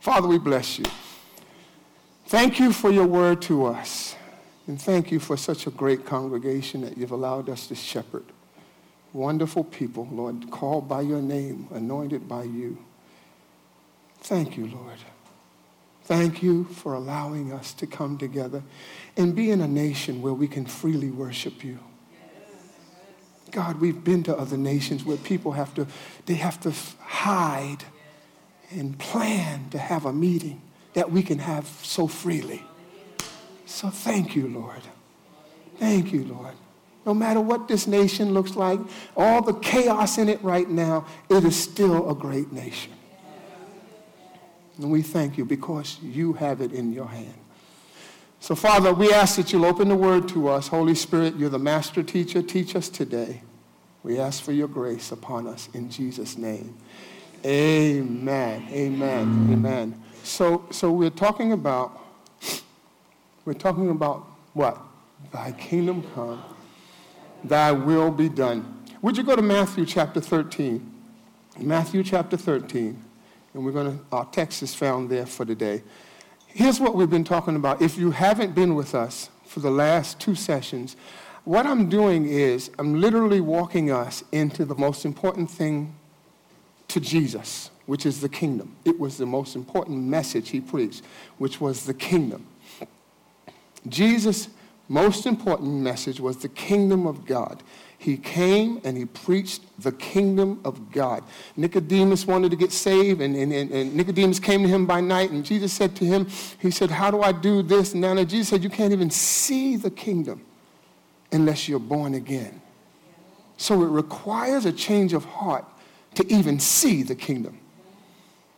Father, we bless you. Thank you for your word to us. And thank you for such a great congregation that you've allowed us to shepherd. Wonderful people, Lord, called by your name, anointed by you. Thank you, Lord. Thank you for allowing us to come together and be in a nation where we can freely worship you. God, we've been to other nations where people have to, they have to hide and plan to have a meeting that we can have so freely. So thank you, Lord. Thank you, Lord. No matter what this nation looks like, all the chaos in it right now, it is still a great nation. And we thank you because you have it in your hand. So, Father, we ask that you'll open the word to us. Holy Spirit, you're the master teacher. Teach us today. We ask for your grace upon us in Jesus' name. Amen. Amen. Amen. So, so we're talking about, we're talking about what? Thy kingdom come, thy will be done. Would you go to Matthew chapter 13? Matthew chapter 13. And we're going to, our text is found there for today. Here's what we've been talking about. If you haven't been with us for the last two sessions, what I'm doing is I'm literally walking us into the most important thing to Jesus, which is the kingdom. It was the most important message he preached, which was the kingdom. Jesus' most important message was the kingdom of God. He came and he preached the kingdom of God. Nicodemus wanted to get saved, and, and, and Nicodemus came to him by night, and Jesus said to him, He said, How do I do this? And now Jesus said, You can't even see the kingdom unless you're born again. So it requires a change of heart to even see the kingdom.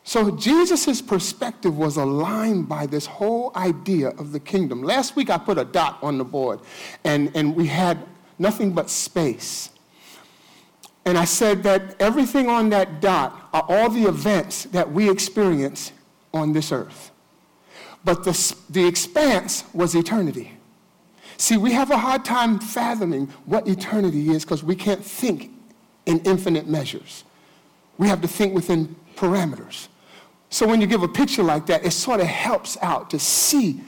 So Jesus' perspective was aligned by this whole idea of the kingdom. Last week I put a dot on the board and, and we had nothing but space. And I said that everything on that dot are all the events that we experience on this earth. But the, the expanse was eternity. See, we have a hard time fathoming what eternity is because we can't think in infinite measures. We have to think within parameters. So when you give a picture like that, it sort of helps out to see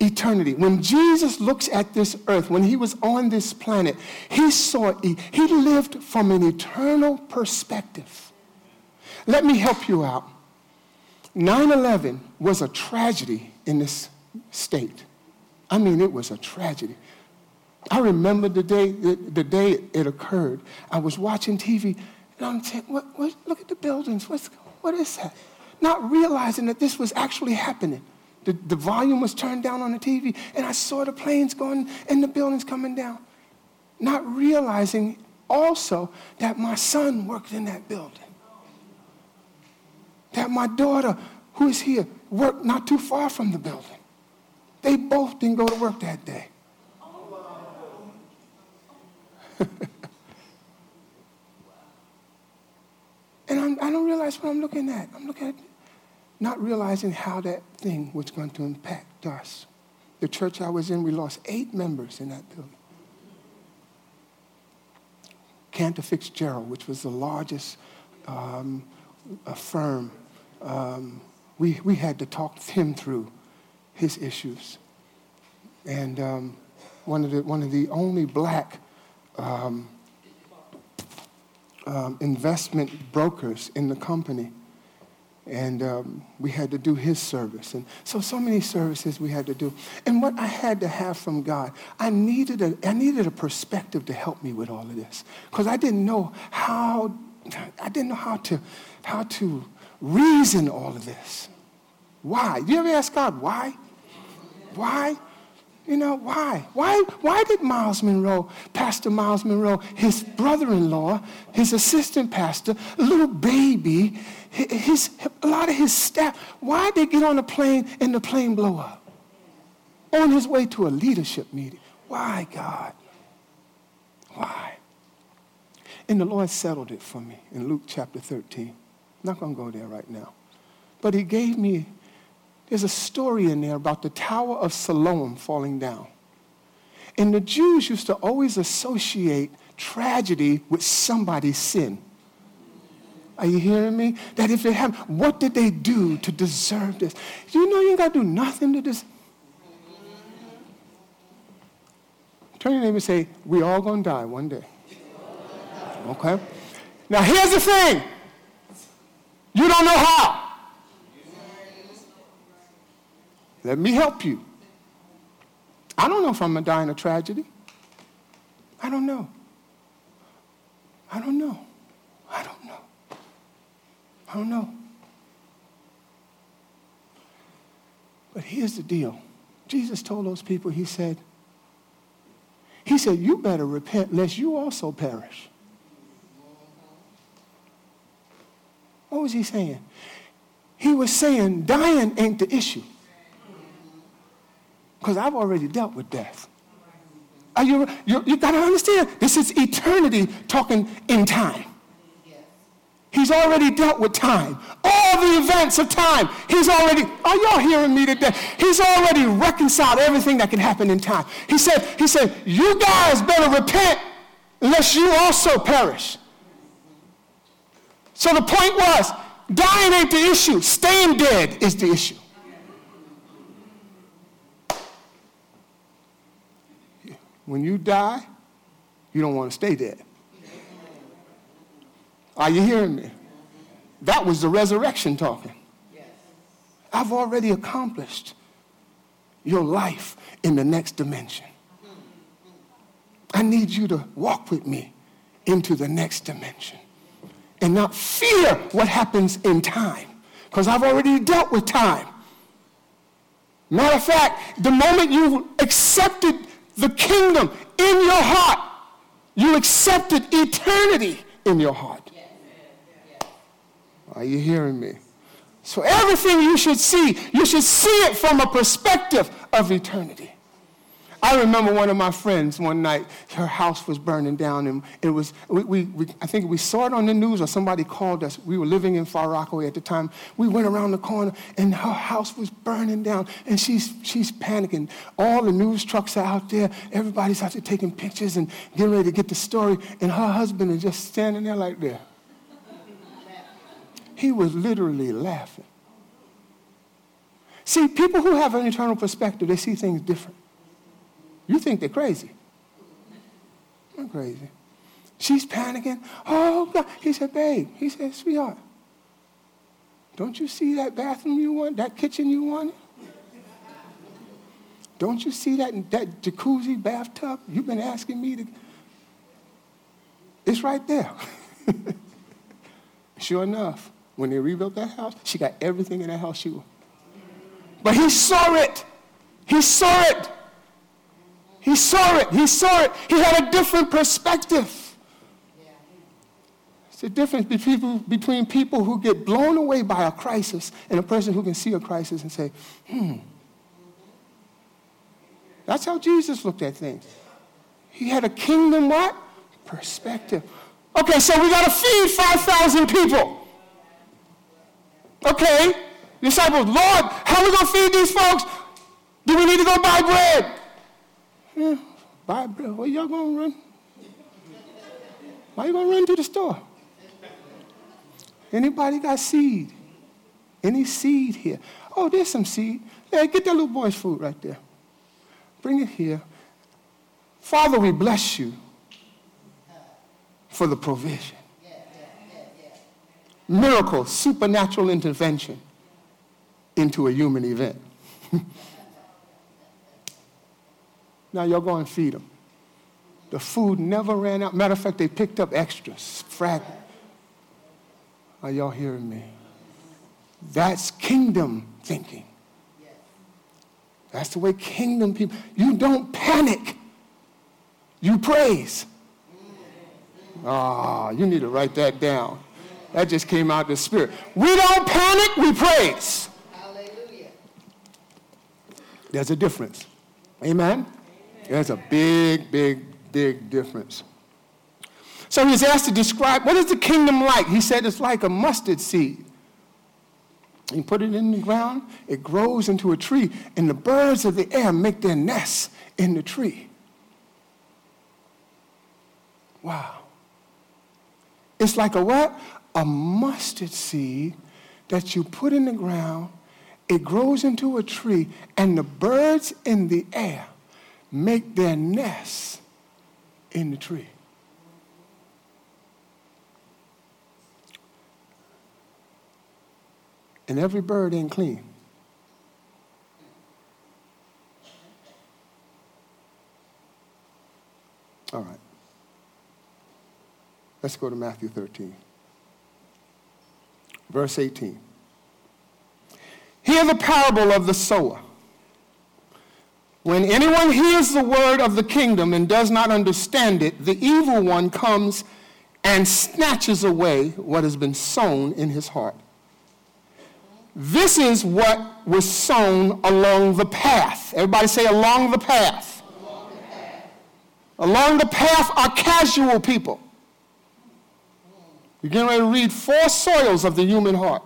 eternity. When Jesus looks at this earth, when he was on this planet, he saw, he lived from an eternal perspective. Let me help you out. 9 11 was a tragedy in this state. I mean, it was a tragedy. I remember the day, the, the day it occurred. I was watching TV and I'm saying, what, what, look at the buildings. What's, what is that? Not realizing that this was actually happening. The, the volume was turned down on the TV, and I saw the planes going and the buildings coming down. Not realizing also that my son worked in that building. That my daughter, who is here, worked not too far from the building. They both didn't go to work that day. And I'm, I do not realize what I'm looking at. I'm looking at not realizing how that thing was going to impact us. The church I was in, we lost eight members in that building. Cantor Fitzgerald, which was the largest um, firm, um, we, we had to talk him through his issues. And um, one, of the, one of the only black um, um, investment brokers in the company. And um, we had to do his service. And so, so many services we had to do. And what I had to have from God, I needed a, I needed a perspective to help me with all of this. Because I didn't know how, I didn't know how to, how to reason all of this. Why? Do you ever ask God why? Why? You know, why? Why, why did Myles Munroe, Pastor Myles Munroe, his brother-in-law, his assistant pastor, little baby, his, a lot of his staff, why did they get on a plane and the plane blow up? On his way to a leadership meeting. Why, God? Why? And the Lord settled it for me in Luke chapter 13. I'm not going to go there right now. But he gave me there's a story in there about the Tower of Siloam falling down. And the Jews used to always associate tragedy with somebody's sin. Are you hearing me? That if they have, what did they do to deserve this? You know you ain't got to do nothing to this. Turn your name and say, we all gonna die one day. Okay? Now here's the thing. You don't know how. Let me help you. I don't know if I'm to die in a tragedy. I don't know. I don't know. I don't know. I don't know. But here's the deal. Jesus told those people, he said, he said, you better repent lest you also perish. What was he saying? He was saying dying ain't the issue. Because I've already dealt with death. Are you, you, you got to understand, this is eternity talking in time. He's already dealt with time. All the events of time. He's already, are y'all hearing me today? He's already reconciled everything that can happen in time. He said, he said, you guys better repent lest you also perish. So the point was, dying ain't the issue. Staying dead is the issue. When you die, you don't want to stay dead. Are you hearing me? That was the resurrection talking. I've already accomplished your life in the next dimension. I need you to walk with me into the next dimension and not fear what happens in time because I've already dealt with time. Matter of fact, the moment you accepted the kingdom in your heart, you accepted eternity in your heart. Are you hearing me? So everything you should see, you should see it from a perspective of eternity. I remember one of my friends one night, her house was burning down, and it was, we, we, we, I think we saw it on the news or somebody called us. We were living in Far Rockaway at the time. We went around the corner, and her house was burning down, and she's, she's panicking. All the news trucks are out there. Everybody's out there taking pictures and getting ready to get the story, and her husband is just standing there like this. He was literally laughing. See, people who have an eternal perspective, they see things different. You think they're crazy. I'm crazy. She's panicking. Oh, God. He said, babe, he said, sweetheart, don't you see that bathroom you want, that kitchen you wanted? Don't you see that, that jacuzzi bathtub? You've been asking me to. It's right there. sure enough, when they rebuilt that house, she got everything in that house she wanted. But he saw it. He saw it. He saw it. He saw it. He had a different perspective. It's the difference between, between people who get blown away by a crisis and a person who can see a crisis and say, hmm. That's how Jesus looked at things. He had a kingdom what? Perspective. Okay, so we got to feed 5,000 people. Okay, disciples, Lord, how are we going to feed these folks? Do we need to go buy bread? Yeah. Where y'all gonna run? Why you gonna run to the store? Anybody got seed? Any seed here? Oh, there's some seed. Hey, get that little boy's food right there. Bring it here. Father, we bless you for the provision. Miracle, supernatural intervention into a human event. Now y'all go and feed them. The food never ran out. Matter of fact, they picked up extras, fragment. Are y'all hearing me? That's kingdom thinking. That's the way kingdom people, you don't panic. You praise. Ah, oh, you need to write that down. That just came out of the spirit. We don't panic, we praise. Hallelujah. There's a difference. Amen. There's a big, big, big difference. So he's asked to describe what is the kingdom like? He said it's like a mustard seed. You put it in the ground, it grows into a tree, and the birds of the air make their nests in the tree. Wow. It's like a what? a mustard seed that you put in the ground, it grows into a tree, and the birds in the air make their nests in the tree. And every bird ain't clean. All right. Let's go to Matthew 13, verse 18. Hear the parable of the sower. When anyone hears the word of the kingdom and does not understand it, the evil one comes and snatches away what has been sown in his heart. This is what was sown along the path. Everybody say, along the path. Along the path, along the path are casual people. You're getting ready to read four soils of the human heart.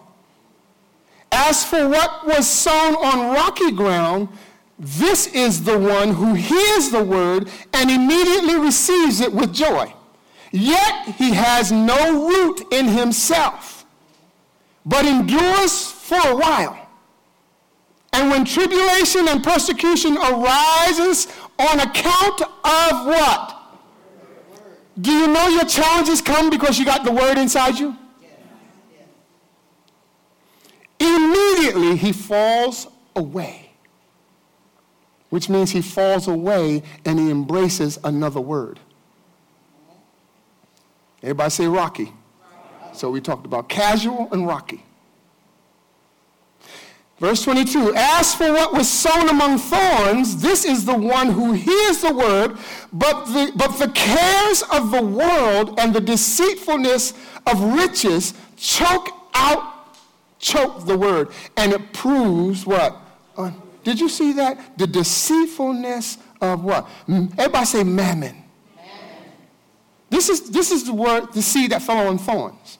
As for what was sown on rocky ground, this is the one who hears the word and immediately receives it with joy. Yet he has no root in himself, but endures for a while. And when tribulation and persecution arises on account of what? Do you know your challenges come because you got the word inside you? Immediately he falls away, which means he falls away and he embraces another word. Everybody say rocky. So we talked about casual and rocky. Verse 22 As for what was sown among thorns, this is the one who hears the word, but the, but the cares of the world and the deceitfulness of riches choke out, choke the word. And it proves what? Did you see that? The deceitfulness of what? Everybody say mammon. mammon. This is, this is the word, the seed that fell on thorns.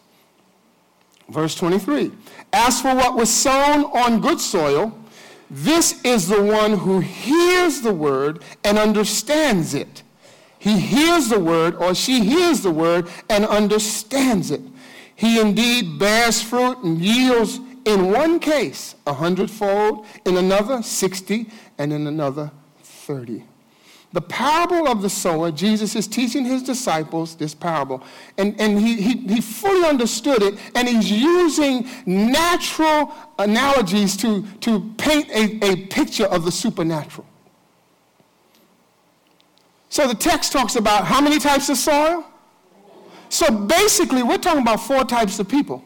Verse 23 as for what was sown on good soil, this is the one who hears the word and understands it. He hears the word, or she hears the word and understands it. He indeed bears fruit and yields in one case a hundredfold, in another sixty, and in another thirty. The parable of the sower, Jesus is teaching his disciples this parable. And, and he, he, he fully understood it, and he's using natural analogies to, to paint a, a picture of the supernatural. So the text talks about how many types of soil? So basically, we're talking about four types of people.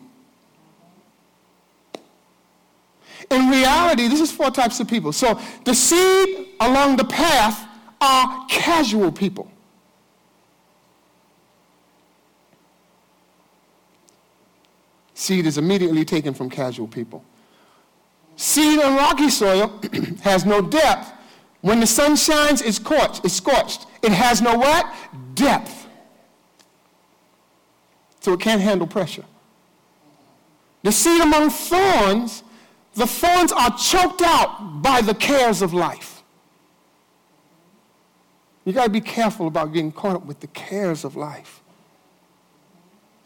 In reality, this is four types of people. So the seed along the path are casual people. Seed is immediately taken from casual people. Seed on rocky soil has no depth. When the sun shines, it's scorched. It's scorched. It has no what? Depth. So it can't handle pressure. The seed among thorns, the thorns are choked out by the cares of life. You got to be careful about getting caught up with the cares of life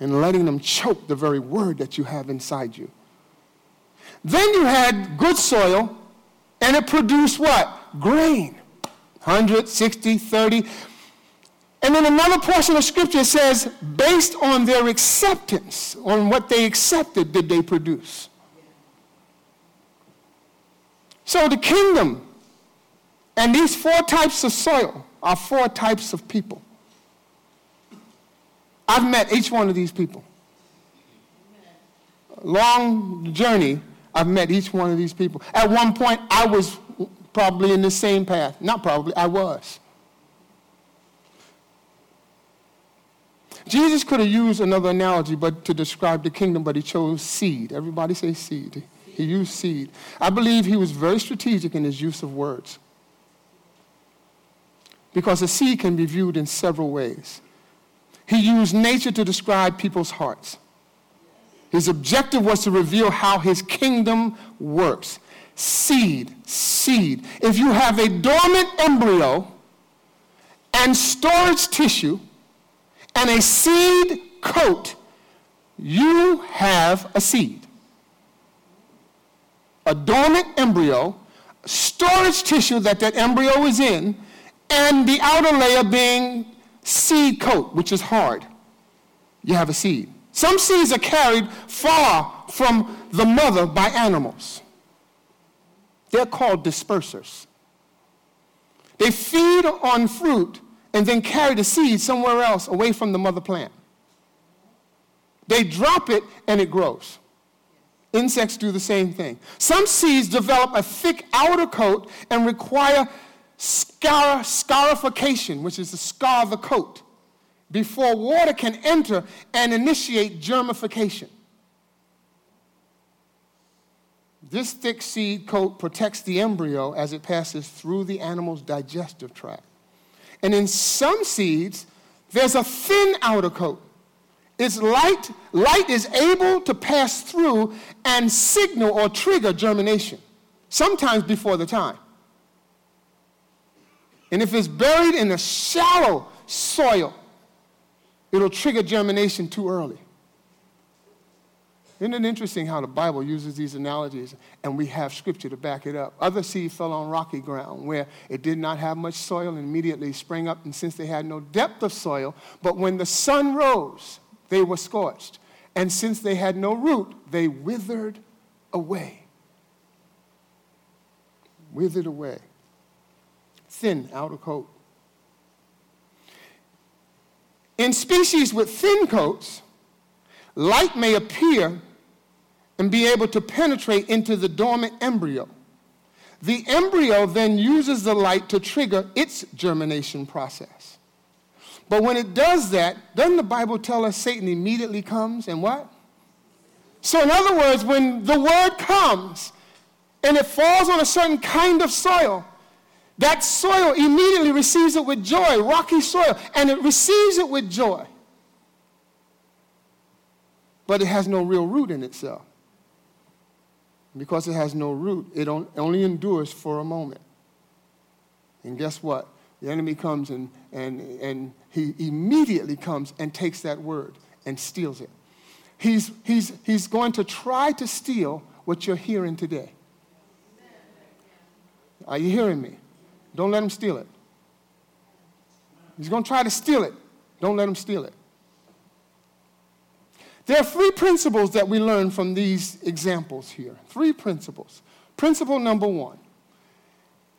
and letting them choke the very word that you have inside you. Then you had good soil, and it produced what? Grain. 160, 30. And then another portion of scripture says, based on their acceptance, on what they accepted, did they produce. So the kingdom and these four types of soil are four types of people. I've met each one of these people. Long journey, I've met each one of these people. At one point, I was probably in the same path. Not probably, I was. Jesus could have used another analogy but to describe the kingdom, but he chose seed. Everybody say seed. He used seed. I believe he was very strategic in his use of words because a seed can be viewed in several ways. He used nature to describe people's hearts. His objective was to reveal how his kingdom works. Seed, seed. If you have a dormant embryo and storage tissue and a seed coat, you have a seed, a dormant embryo, storage tissue that that embryo is in, and the outer layer being seed coat, which is hard. You have a seed. Some seeds are carried far from the mother by animals. They're called dispersers. They feed on fruit and then carry the seed somewhere else away from the mother plant. They drop it and it grows. Insects do the same thing. Some seeds develop a thick outer coat and require scar- scarification, which is to scar the coat, before water can enter and initiate germification. This thick seed coat protects the embryo as it passes through the animal's digestive tract. And in some seeds, there's a thin outer coat. It's light, light is able to pass through and signal or trigger germination, sometimes before the time. And if it's buried in a shallow soil, it'll trigger germination too early. Isn't it interesting how the Bible uses these analogies and we have scripture to back it up? Other seed fell on rocky ground where it did not have much soil and immediately sprang up, and since they had no depth of soil, but when the sun rose, they were scorched. And since they had no root, they withered away. Withered away. Thin outer coat. In species with thin coats, light may appear and be able to penetrate into the dormant embryo. The embryo then uses the light to trigger its germination process. But when it does that, doesn't the Bible tell us Satan immediately comes and what? So, in other words, when the word comes and it falls on a certain kind of soil, that soil immediately receives it with joy, rocky soil, and it receives it with joy. But it has no real root in itself. Because it has no root, it only endures for a moment. And guess what? The enemy comes and, and, and he immediately comes and takes that word and steals it. He's, he's, he's going to try to steal what you're hearing today. Are you hearing me? Don't let him steal it. He's going to try to steal it. Don't let him steal it. There are three principles that we learn from these examples here. Three principles. Principle number one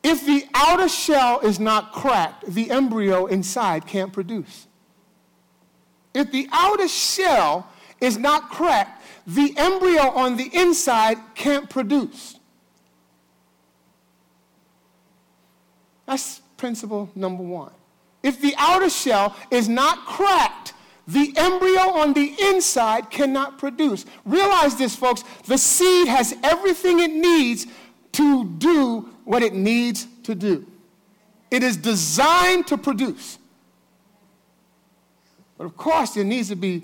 if the outer shell is not cracked, the embryo inside can't produce. If the outer shell is not cracked, the embryo on the inside can't produce. That's principle number one. If the outer shell is not cracked, the embryo on the inside cannot produce. Realize this, folks. The seed has everything it needs to do what it needs to do. It is designed to produce. But of course, there needs to be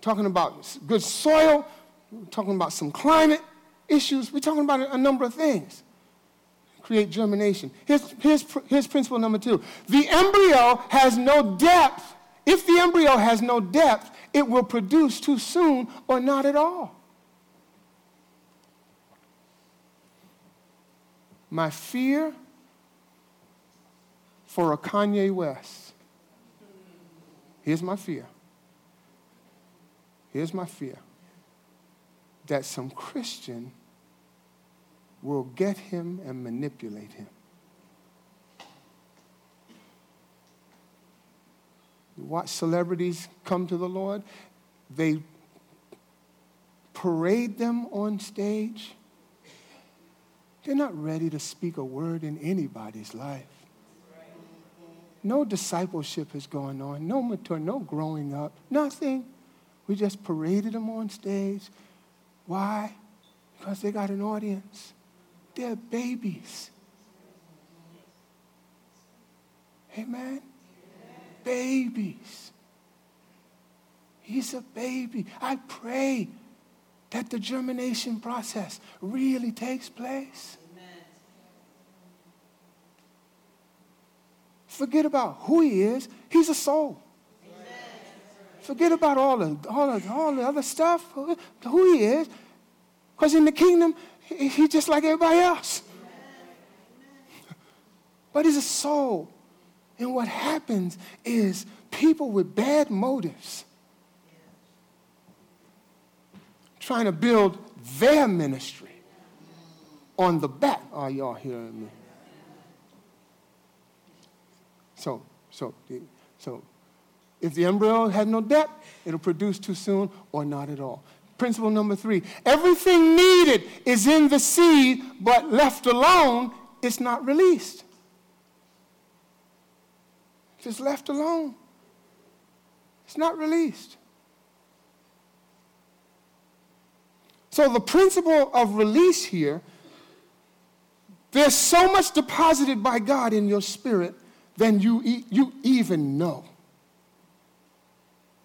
talking about good soil, talking about some climate issues, we're talking about a number of things. Create germination. Here's, here's, here's principle number two the embryo has no depth if the embryo has no depth, it will produce too soon or not at all. My fear for a Kanye West. Here's my fear. Here's my fear that some Christian will get him and manipulate him. You watch celebrities come to the Lord, they parade them on stage. They're not ready to speak a word in anybody's life. No discipleship is going on, no mature, no growing up, nothing. We just paraded them on stage. Why? Because they got an audience. They're babies. Amen babies. He's a baby. I pray that the germination process really takes place. Amen. Forget about who he is. He's a soul. Amen. Forget about all the, all the, all the other stuff, who, who he is. Because in the kingdom, he's just like everybody else. But he's a soul. And what happens is people with bad motives trying to build their ministry on the back. Are y'all hearing me? So, so, so, if the embryo has no depth, it'll produce too soon or not at all. Principle number three everything needed is in the seed, but left alone, it's not released. If it's left alone, it's not released. So, the principle of release here there's so much deposited by God in your spirit than you, you even know.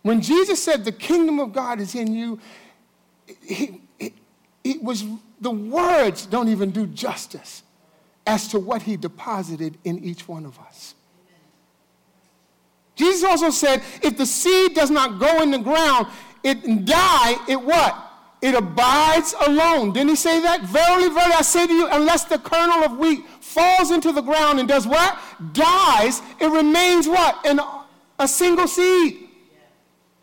When Jesus said the kingdom of God is in you, it, it, it was the words don't even do justice as to what he deposited in each one of us. Jesus also said, if the seed does not go in the ground, it die, it what? It abides alone. Didn't he say that? Verily, verily, I say to you, unless the kernel of wheat falls into the ground and does what? Dies, it remains what? In a single seed.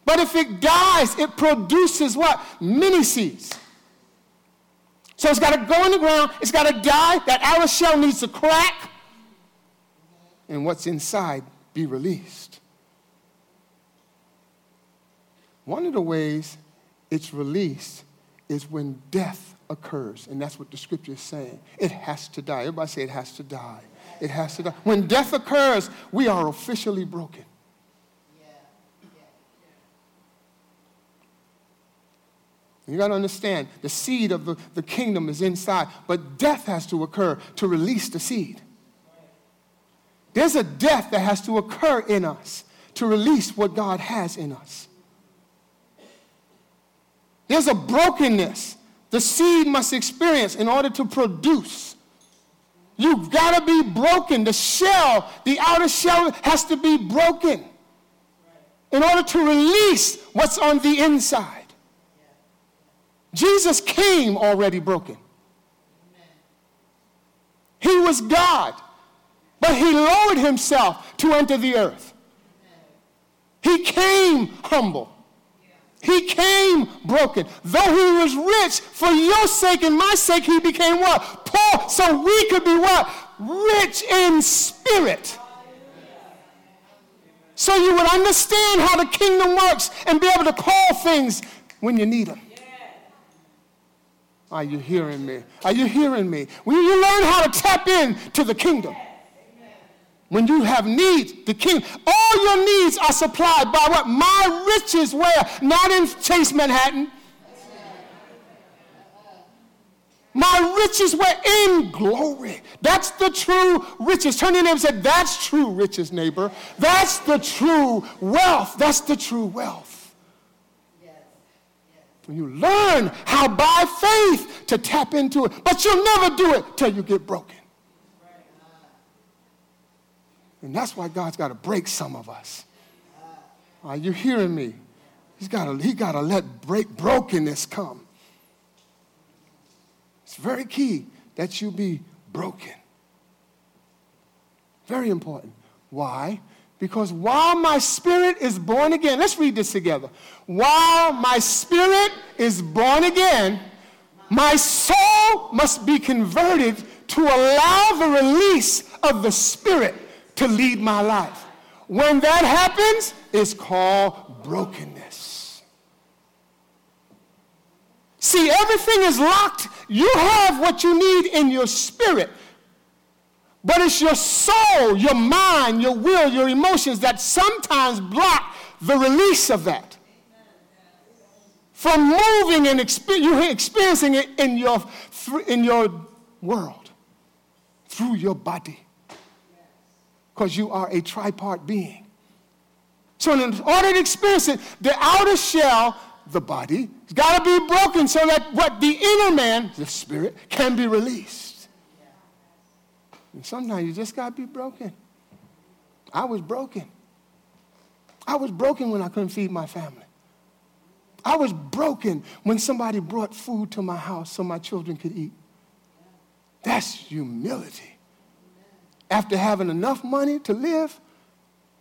But if it dies, it produces what? Many seeds. So it's got to go in the ground, it's got to die, that outer shell needs to crack, and what's inside be released. One of the ways it's released is when death occurs. And that's what the scripture is saying. It has to die. Everybody say it has to die. It has to die. When death occurs, we are officially broken. You got to understand the seed of the, the kingdom is inside, but death has to occur to release the seed. There's a death that has to occur in us to release what God has in us. There's a brokenness the seed must experience in order to produce. You've got to be broken. The shell, the outer shell has to be broken in order to release what's on the inside. Jesus came already broken. He was God, but he lowered himself to enter the earth. He came humble. He came broken. Though he was rich, for your sake and my sake, he became what? Poor, so we could be what? Rich in spirit. So you would understand how the kingdom works and be able to call things when you need them. Are you hearing me? Are you hearing me? When you learn how to tap in to the kingdom, when you have needs, the king, all your needs are supplied by what? My riches where? Not in Chase Manhattan. My riches were in glory. That's the true riches. Turn to your neighbor and say, That's true riches, neighbor. That's the true wealth. That's the true wealth. When you learn how by faith to tap into it, but you'll never do it till you get broken. And that's why God's got to break some of us. Are you hearing me? He's got to, he to let break brokenness come. It's very key that you be broken. Very important. Why? Because while my spirit is born again, let's read this together. While my spirit is born again, my soul must be converted to allow the release of the spirit to lead my life. When that happens, it's called brokenness. See, everything is locked. You have what you need in your spirit. But it's your soul, your mind, your will, your emotions that sometimes block the release of that. From moving and exper- you experiencing it in your, in your world, through your body because you are a tripart being. So, in order to experience it, the outer shell, the body, has got to be broken so that what the inner man, the spirit, can be released. And sometimes you just got to be broken. I was broken. I was broken when I couldn't feed my family. I was broken when somebody brought food to my house so my children could eat. That's humility. After having enough money to live,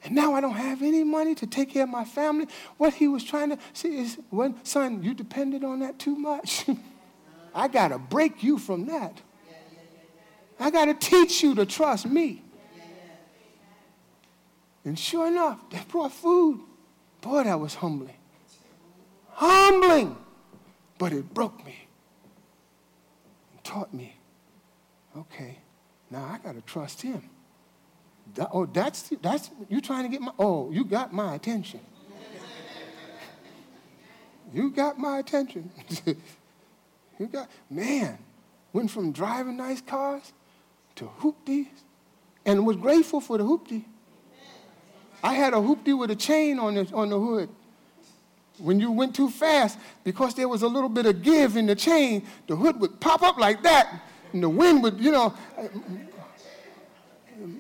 and now I don't have any money to take care of my family. What he was trying to see is, when, son, you depended on that too much. I got to break you from that. I got to teach you to trust me. And sure enough, they brought food. Boy, that was humbling. Humbling. But it broke me and taught me okay, now I got to trust him. Oh, that's, that's, you trying to get my, oh, you got my attention. you got my attention. you got, man, went from driving nice cars to hoopties and was grateful for the hoopty. I had a hoopty with a chain on the, on the hood. When you went too fast, because there was a little bit of give in the chain, the hood would pop up like that, and the wind would, you know.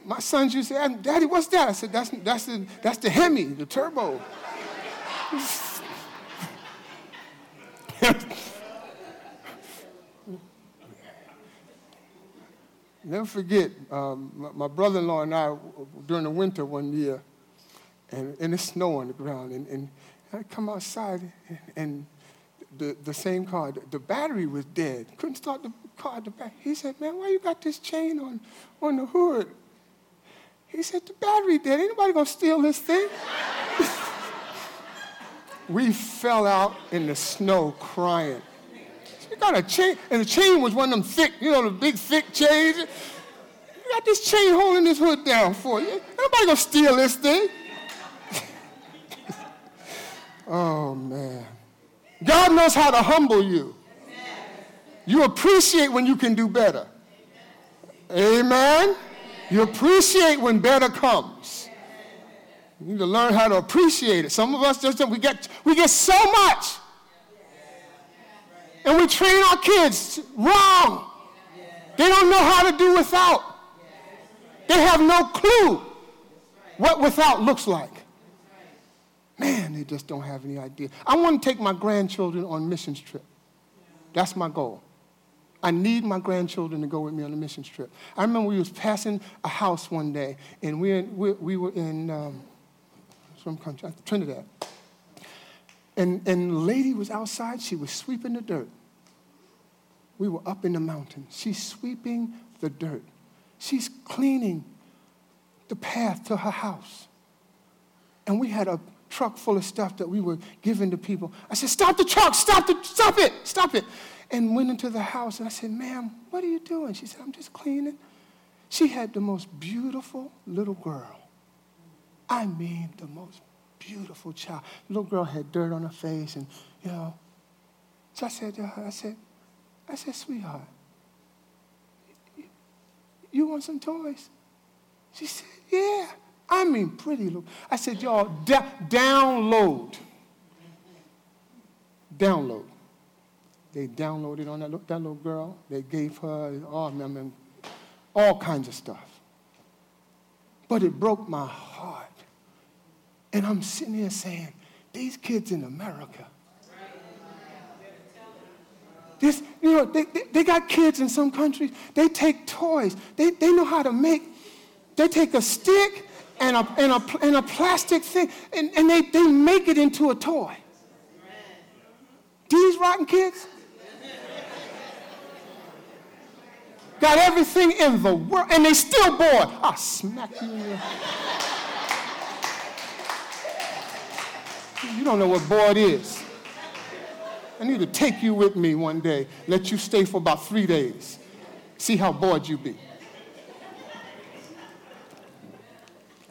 My sons used to say, Daddy, what's that? I said, that's, that's, the, that's the Hemi, the turbo. Never forget, um, my, my brother in law and I, during the winter one year, and, and it's snow on the ground, and, and I come outside, and, and the, the same car, the, the, battery was dead. Couldn't start the car the back. He said, Man, why you got this chain on, on the hood? He said, The battery dead. Anybody gonna steal this thing? we fell out in the snow crying. You got a chain, and the chain was one of them thick, you know, the big thick chains. You got this chain holding this hood down for you. Nobody gonna steal this thing. oh man. God knows how to humble you. You appreciate when you can do better. Amen. You appreciate when better comes. You need to learn how to appreciate it. Some of us just we get we get so much and we train our kids wrong. They don't know how to do without. They have no clue what without looks like. Man, they just don't have any idea. I want to take my grandchildren on missions trip. That's my goal. I need my grandchildren to go with me on a missions trip. I remember we was passing a house one day, and we, we, we were in um, some country, Trinidad. And, and the lady was outside, she was sweeping the dirt. We were up in the mountains. She's sweeping the dirt. She's cleaning the path to her house. And we had a truck full of stuff that we were giving to people. I said, Stop the truck, stop, the, stop it, stop it. And went into the house and I said, Ma'am, what are you doing? She said, I'm just cleaning. She had the most beautiful little girl. I mean, the most beautiful child. The little girl had dirt on her face, and you know. So I said to her, I said, I said, sweetheart, you want some toys? She said, yeah. I mean, pretty little. I said, y'all, download. Download. They downloaded on that, that little girl. They gave her all, I mean, all kinds of stuff. But it broke my heart and I'm sitting here saying, these kids in America, this, you know, they, they, they, got kids in some countries, they take toys, they, they know how to make, they take a stick and a, and a, and a plastic thing, and, and they, they make it into a toy. These rotten kids got everything in the world, and they still bored. I'll smack you in You don't know what bored is. I need to take you with me one day, let you stay for about three days, see how bored you be.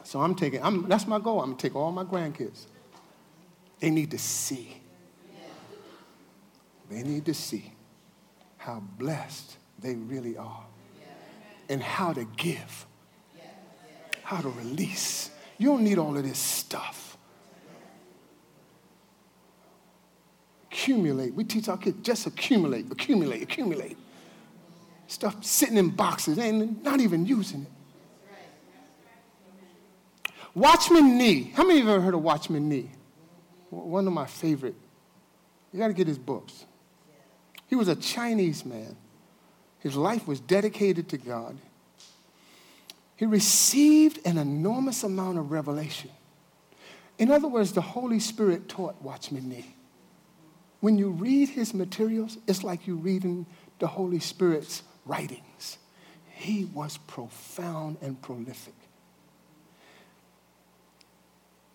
So I'm taking, I'm, that's my goal. I'm gonna take all my grandkids. They need to see. They need to see how blessed they really are and how to give, how to release. You don't need all of this stuff. accumulate. We teach our kids just accumulate, accumulate, accumulate. Stuff sitting in boxes and not even using it. Watchman Nee. How many of you ever heard of Watchman Nee? One of my favorite. You got to get his books. He was a Chinese man. His life was dedicated to God. He received an enormous amount of revelation. In other words, the Holy Spirit taught Watchman Nee. When you read his materials, it's like you're reading the Holy Spirit's writings. He was profound and prolific.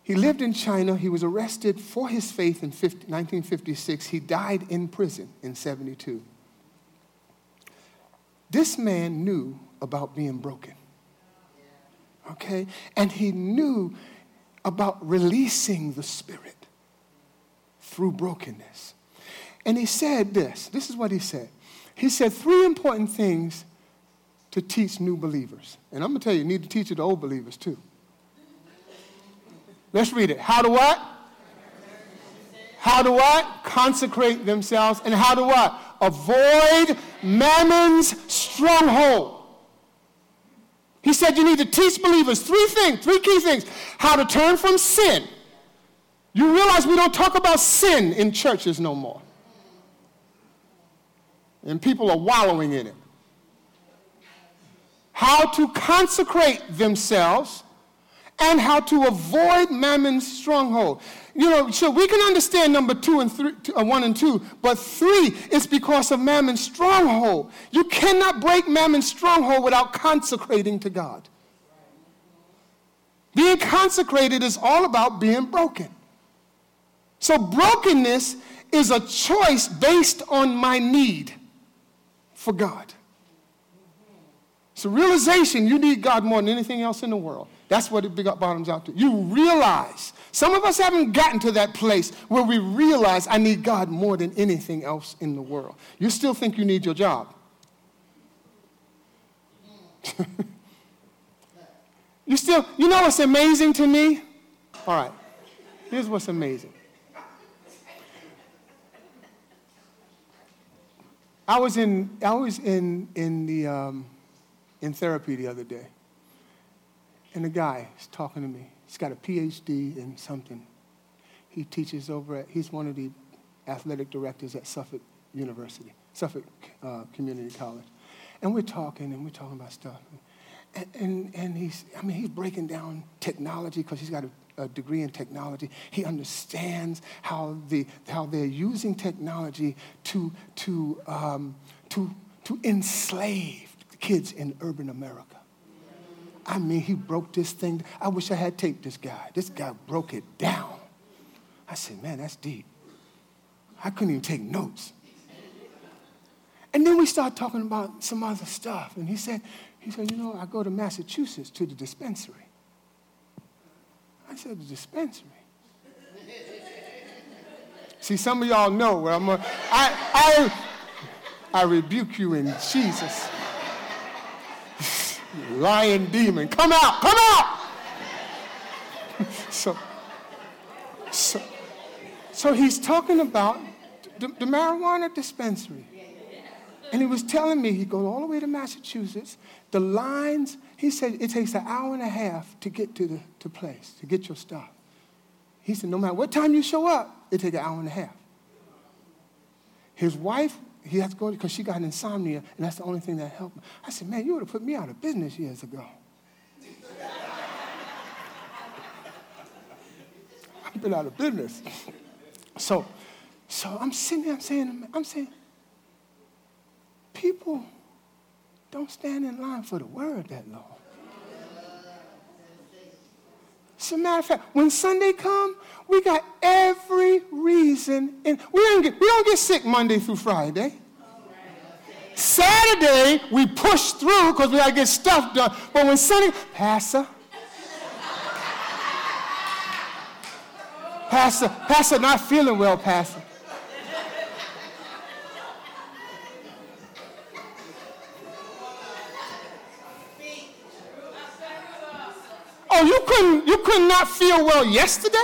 He lived in China. He was arrested for his faith in 50, 1956. He died in prison in 72. This man knew about being broken. Okay? And he knew about releasing the Spirit through brokenness. And he said this this is what he said. He said three important things to teach new believers. And I'm going to tell you, you need to teach it to old believers too. Let's read it. How to what? How to what? Consecrate themselves. And how to what? Avoid mammon's stronghold. He said you need to teach believers three things, three key things. How to turn from sin. You realize we don't talk about sin in churches no more. And people are wallowing in it. How to consecrate themselves and how to avoid mammon's stronghold. You know, so we can understand number two and three, uh, one and two, but three is because of mammon's stronghold. You cannot break mammon's stronghold without consecrating to God. Being consecrated is all about being broken. So brokenness is a choice based on my need for God. It's a realization you need God more than anything else in the world. That's what it bottoms out to. You realize. Some of us haven't gotten to that place where we realize I need God more than anything else in the world. You still think you need your job. you still, you know what's amazing to me? All right, here's what's amazing. I was in, I was in, in, the, um, in therapy the other day. And the guy is talking to me. He's got a PhD in something. He teaches over at, he's one of the athletic directors at Suffolk University, Suffolk uh, Community College. And we're talking and we're talking about stuff. And, and, and he's, I mean, he's breaking down technology because he's got a, a, degree in technology. He understands how, the, how they're using technology to, to, um, to, to enslave kids in urban America. I mean, he broke this thing. I wish I had taped this guy. This guy broke it down. I said, man, that's deep. I couldn't even take notes. And then we started talking about some other stuff. And he said, he said, you know, I go to Massachusetts to the dispensary. I said, the dispensary? See, some of y'all know where I'm. A, I, I, I rebuke you in Jesus lying demon, come out, come out. so, so, so he's talking about the, the marijuana dispensary. And he was telling me he goes all the way to Massachusetts. The lines, he said it takes an hour and a half to get to the to place, to get your stuff. He said, no matter what time you show up, it takes an hour and a half. His wife he has to go because she got insomnia, and that's the only thing that helped. Me. I said, man, you would have put me out of business years ago. I've been out of business. So, so I'm sitting there, I'm saying, I'm saying, people don't stand in line for the word that long. As a matter of fact, when Sunday come, we got every reason, and we don't get, we don't get sick Monday through Friday. Saturday, we push through because we got to get stuff done. But when Sunday, Pastor, Pastor, Pastor, not feeling well, Pastor. Oh, you couldn't you could not feel well yesterday?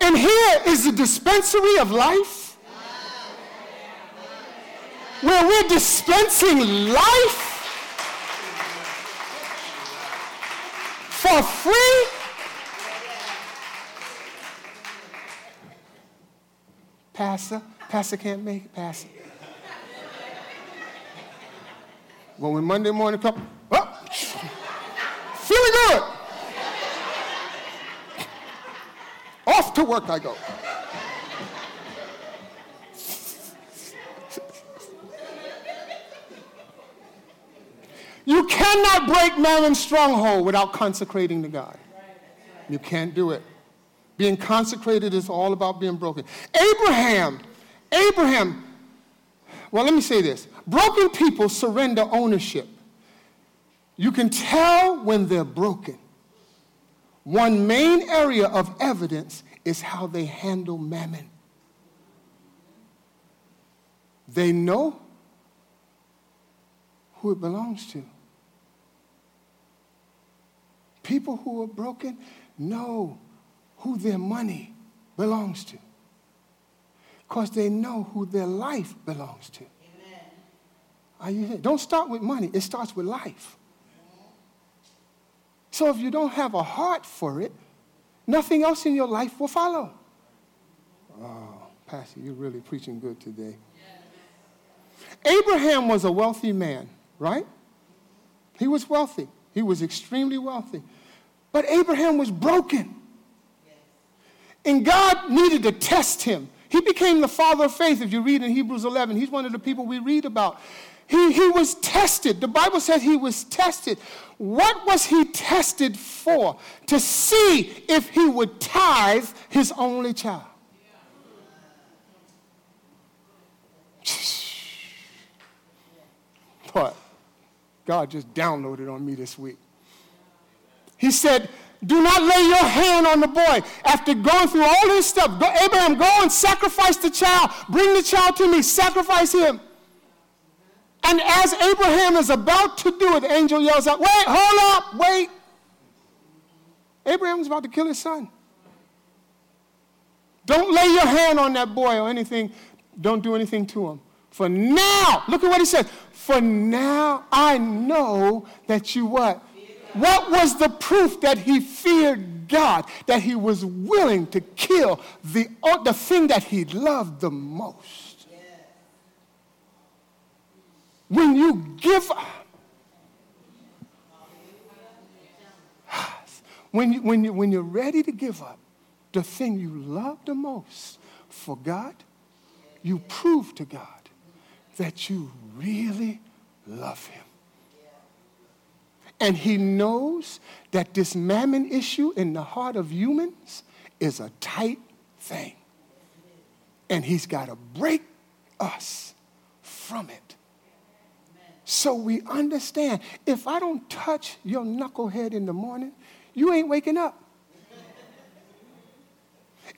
And here is the dispensary of life where we're dispensing life for free. Pastor, Pastor can't make it, Pastor. Well, when Monday morning comes, oh, feeling good. Off to work I go. You cannot break Mammon's stronghold without consecrating to God. You can't do it. Being consecrated is all about being broken. Abraham, Abraham, well, let me say this broken people surrender ownership. You can tell when they're broken. One main area of evidence is how they handle mammon. They know who it belongs to. People who are broken know who their money belongs to because they know who their life belongs to. Are you here? Don't start with money, it starts with life. So if you don't have a heart for it, nothing else in your life will follow. Oh, Pastor, you're really preaching good today. Abraham was a wealthy man, right? He was wealthy. He was extremely wealthy. But Abraham was broken. And God needed to test him. He became the father of faith, if you read in Hebrews 11. He's one of the people we read about. He, he was tested. The Bible says he was tested. What was he tested for? To see if he would tithe his only child. But God just downloaded on me this week. He said, do not lay your hand on the boy. After going through all this stuff, go, Abraham, go and sacrifice the child. Bring the child to me. Sacrifice him. And as Abraham is about to do it, the angel yells out, Wait, hold up, wait. Abraham's about to kill his son. Don't lay your hand on that boy or anything. Don't do anything to him. For now, look at what he says. For now I know that you what? What was the proof that he feared God, that he was willing to kill the, the thing that he loved the most? When you give up, when, you, when, you, when you're ready to give up the thing you love the most for God, you prove to God that you really love him. And he knows that this mammon issue in the heart of humans is a tight thing. And he's got to break us from it. So we understand if I don't touch your knucklehead in the morning, you ain't waking up.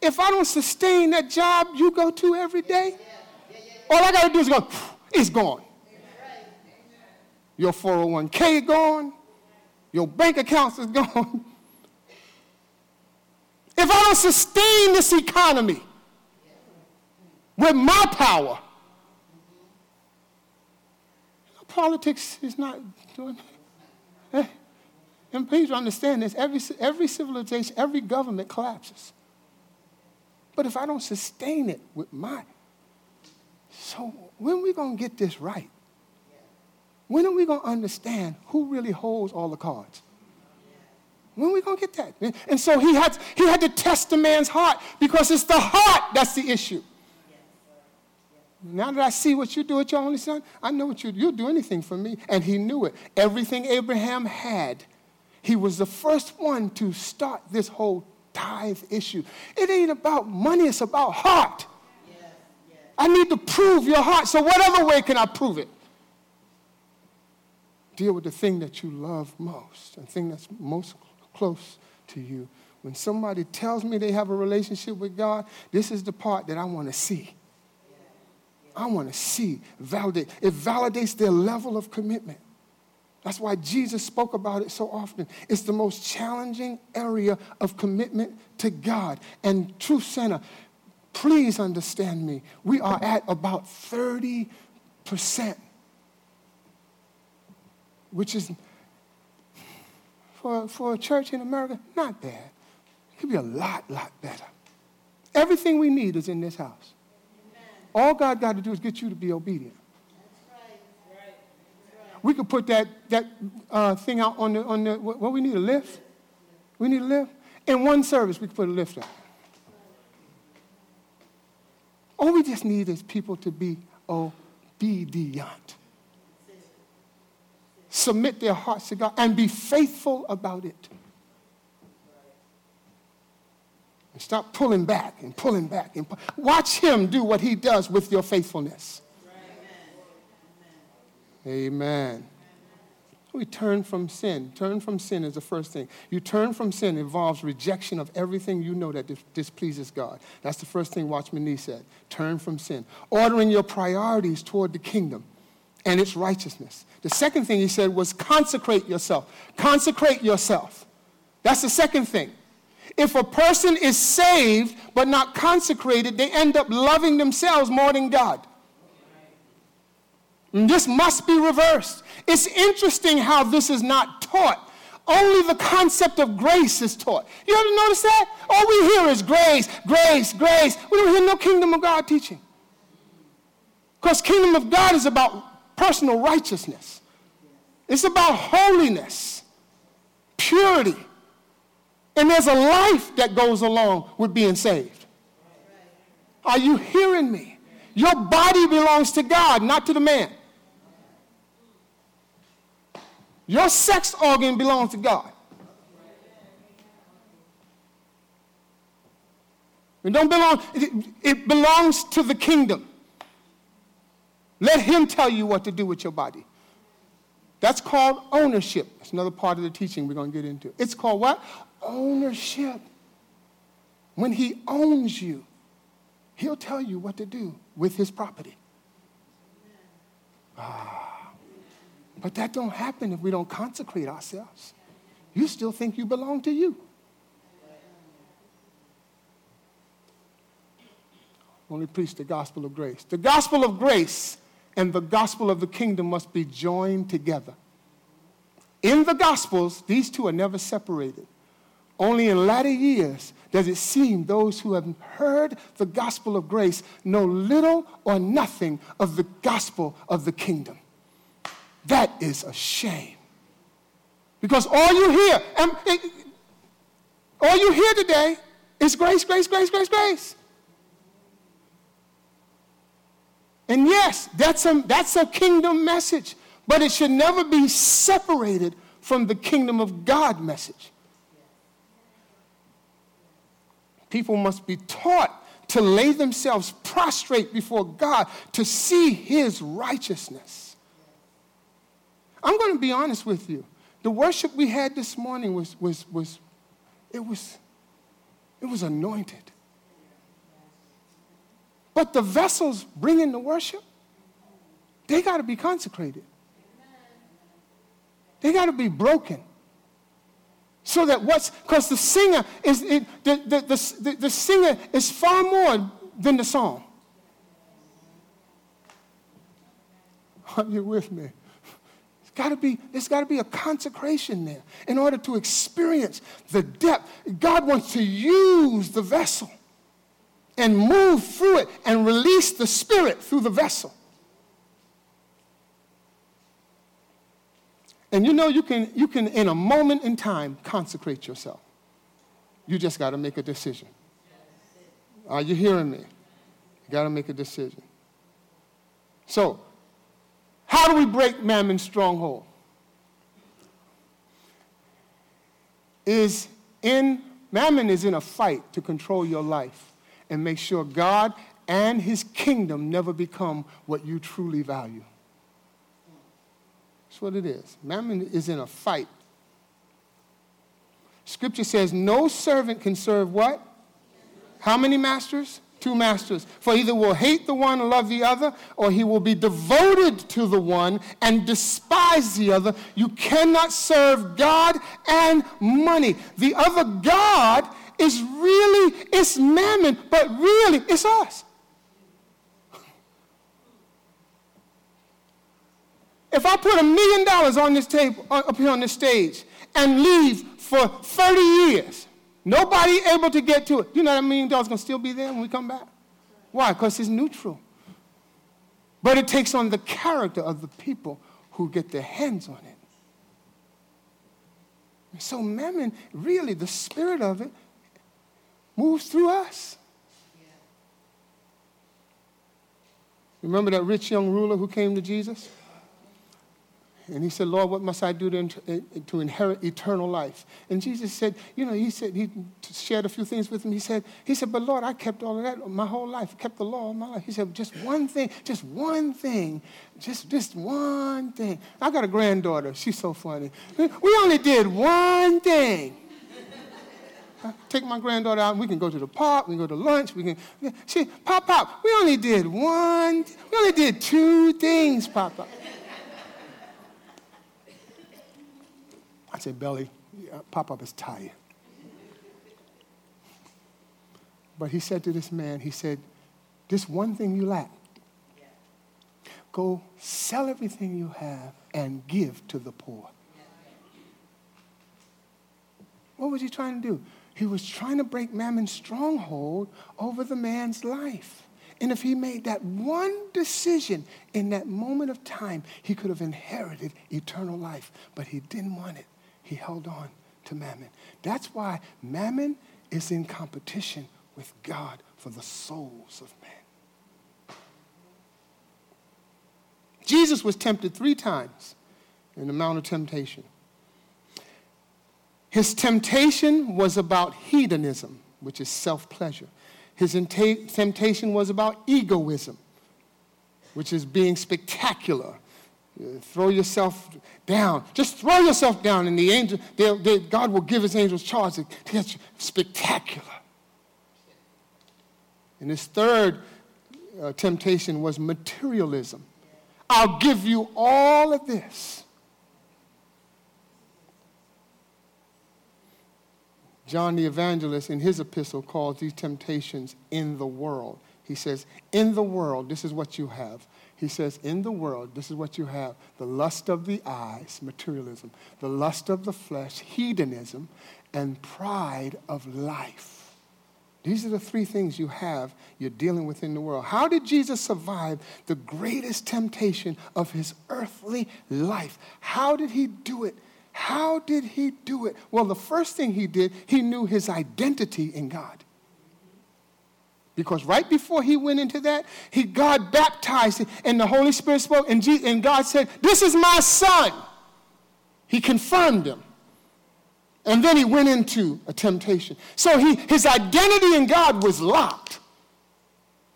If I don't sustain that job you go to every day, all I got to do is go, it's gone. Your 401k gone, your bank accounts is gone. If I don't sustain this economy with my power, politics is not doing it. Eh? And please understand this every, every civilization, every government collapses. But if I don't sustain it with my. So when are we going to get this right? When are we going to understand who really holds all the cards? When are we going to get that? And so he had, he had to test the man's heart because it's the heart that's the issue. Now that I see what you do with your only son, I know what you You'll do anything for me. And he knew it. Everything Abraham had, he was the first one to start this whole tithe issue. It ain't about money, it's about heart. Yes, yes. I need to prove your heart. So, what other way can I prove it? Deal with the thing that you love most, the thing that's most close to you. When somebody tells me they have a relationship with God, this is the part that I want to see. I want to see, validate. It validates their level of commitment. That's why Jesus spoke about it so often. It's the most challenging area of commitment to God. And Truth Center, please understand me. We are at about 30% which is for, for a church in America? Not bad. It could be a lot, lot better. Everything we need is in this house. Amen. All God got to do is get you to be obedient. We could put that, that uh, thing out on the, on the, what we need, a lift? We need a lift? In one service, we could put a lift out. All we just need is people to be obedient. Submit their hearts to God and be faithful about it. And stop pulling back and pulling back. And Watch Him do what He does with your faithfulness. Amen. Amen. We turn from sin. Turn from sin is the first thing. You turn from sin involves rejection of everything you know that displeases God. That's the first thing Watchman Nee said. Turn from sin. Ordering your priorities toward the kingdom and its righteousness. The second thing he said was consecrate yourself. Consecrate yourself. That's the second thing. If a person is saved but not consecrated, they end up loving themselves more than God. And this must be reversed. It's interesting how this is not taught. Only the concept of grace is taught. You ever notice that? All we hear is grace, grace, grace. We don't hear no kingdom of God teaching. Because kingdom of God is about personal righteousness. It's about holiness, purity. And there's a life that goes along with being saved. Are you hearing me? Your body belongs to God, not to the man. Your sex organ belongs to God. It don't belong, it, it belongs to the kingdom. Let him tell you what to do with your body. That's called ownership. That's another part of the teaching we're going to get into. It's called what? Ownership. When he owns you, he'll tell you what to do with his property. Ah. But that don't happen if we don't consecrate ourselves. You still think you belong to you. Only preach the gospel of grace. The gospel of grace and the gospel of the kingdom must be joined together. In the gospels, these two are never separated. Only in latter years does it seem those who have heard the gospel of grace know little or nothing of the gospel of the kingdom. That is a shame. Because all you hear, and it, all you hear today is grace, grace, grace, grace, grace. And yes, that's a, that's a kingdom message, but it should never be separated from the kingdom of God message. People must be taught to lay themselves prostrate before God to see his righteousness. I'm going to be honest with you. The worship we had this morning was, was, was, it was, it was anointed. But the vessels bringing the worship, they got to be consecrated. They got to be broken. So that what's, because the singer is, it, the, the, the, the, singer is far more than the song. Are you with me? It's Gotta be, there's got to be a consecration there in order to experience the depth. God wants to use the vessel and move through it and release the Spirit through the vessel. And you know, you can, you can, in a moment in time, consecrate yourself. You just got to make a decision. Are you hearing me? You got to make a decision. So, how do we break Mammon's stronghold? Is in Mammon is in a fight to control your life and make sure God and his kingdom never become what you truly value. That's what it is. Mammon is in a fight. Scripture says no servant can serve what? How many masters? two masters. For either will hate the one and love the other, or he will be devoted to the one and despise the other. You cannot serve God and money. The other God is really, it's mammon, but really, it's us. If I put a million dollars on this table, uh, up here on this stage, and leave for 30 years. Nobody able to get to it. You know that million dollars to still be there when we come back? Why? Because it's neutral. But it takes on the character of the people who get their hands on it. So, mammon, really, the spirit of it moves through us. Remember that rich young ruler who came to Jesus? And he said, Lord, what must I do to, eh, to inherit eternal life? And Jesus said, you know, he said, he shared a few things with him. He said, he said, but Lord, I kept all of that my whole life, kept the law of my life. He said, just one thing, just one thing, just, just one thing. I got a granddaughter. She's so funny. We only did one thing. Take my granddaughter out and we can go to the park, we can go to lunch, we can, she, Pop, Pop, we only did one, we only did two things, Pop, Pop. I said, Belly, Pop Up is tired. But he said to this man, he said, this one thing you lack. Go sell everything you have and give to the poor. What was he trying to do? He was trying to break Mammon's stronghold over the man's life. And if he made that one decision in that moment of time, he could have inherited eternal life. But he didn't want it he held on to mammon. That's why mammon is in competition with God for the souls of men. Jesus was tempted three times in the Mount of Temptation. His temptation was about hedonism, which is self pleasure. His temptation was about egoism, which is being spectacular throw yourself down. Just throw yourself down, and the angel, they'll, they, God will give his angels charge to get you spectacular. And his third uh, temptation was materialism. I'll give you all of this. John the Evangelist, in his epistle, calls these temptations in the world. He says, In the world, this is what you have he says, In the world, this is what you have the lust of the eyes, materialism, the lust of the flesh, hedonism, and pride of life. These are the three things you have, you're dealing with in the world. How did Jesus survive the greatest temptation of his earthly life? How did he do it? How did he do it? Well, the first thing he did, he knew his identity in God. Because right before he went into that, he God baptized him, and the Holy Spirit spoke, and, Jesus, and God said, This is my son. He confirmed him. And then he went into a temptation. So he, his identity in God was locked.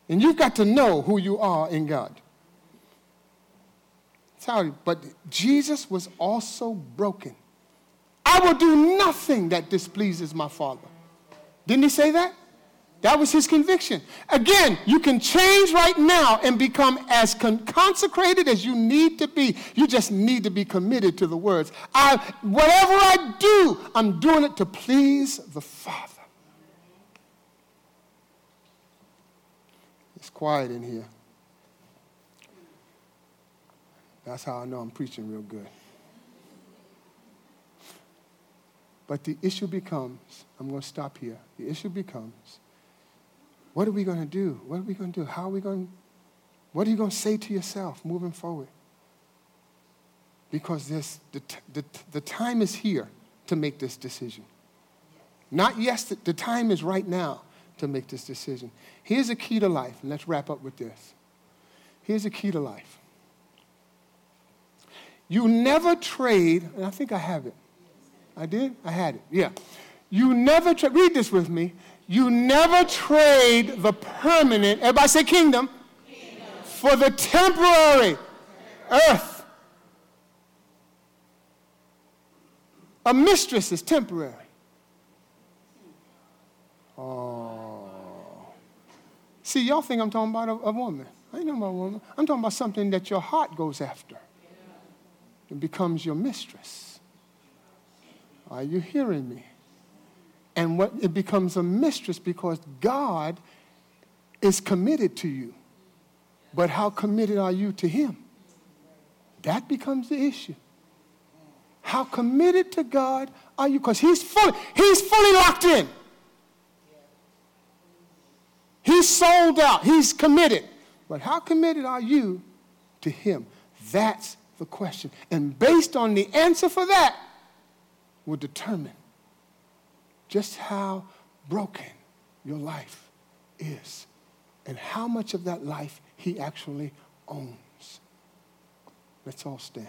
And you've got to know who you are in God. Sorry, but Jesus was also broken. I will do nothing that displeases my Father. Didn't he say that? That was his conviction. Again, you can change right now and become as con- consecrated as you need to be. You just need to be committed to the words. I, whatever I do, I'm doing it to please the Father. It's quiet in here. That's how I know I'm preaching real good. But the issue becomes I'm going to stop here. The issue becomes what are we going to do? What are we going to do? How are we going what are you going to say to yourself moving forward? Because this, the, the, the time is here to make this decision. Not yes, the, the time is right now to make this decision. Here's a key to life, and let's wrap up with this. Here's a key to life. You never trade, and I think I have it. I did? I had it. Yeah. You never trade, read this with me. You never trade the permanent, everybody say kingdom, kingdom. for the temporary earth. A mistress is temporary. Oh. See, y'all think I'm talking about a, a woman. I ain't talking about a woman. I'm talking about something that your heart goes after. It becomes your mistress. Are you hearing me? and what it becomes a mistress because God is committed to you. But how committed are you to him? That becomes the issue. How committed to God are you? Because he's fully, he's fully locked in. He's sold out. He's committed. But how committed are you to him? That's the question. And based on the answer for that, will determine just how broken your life is and how much of that life he actually owns. Let's all stand.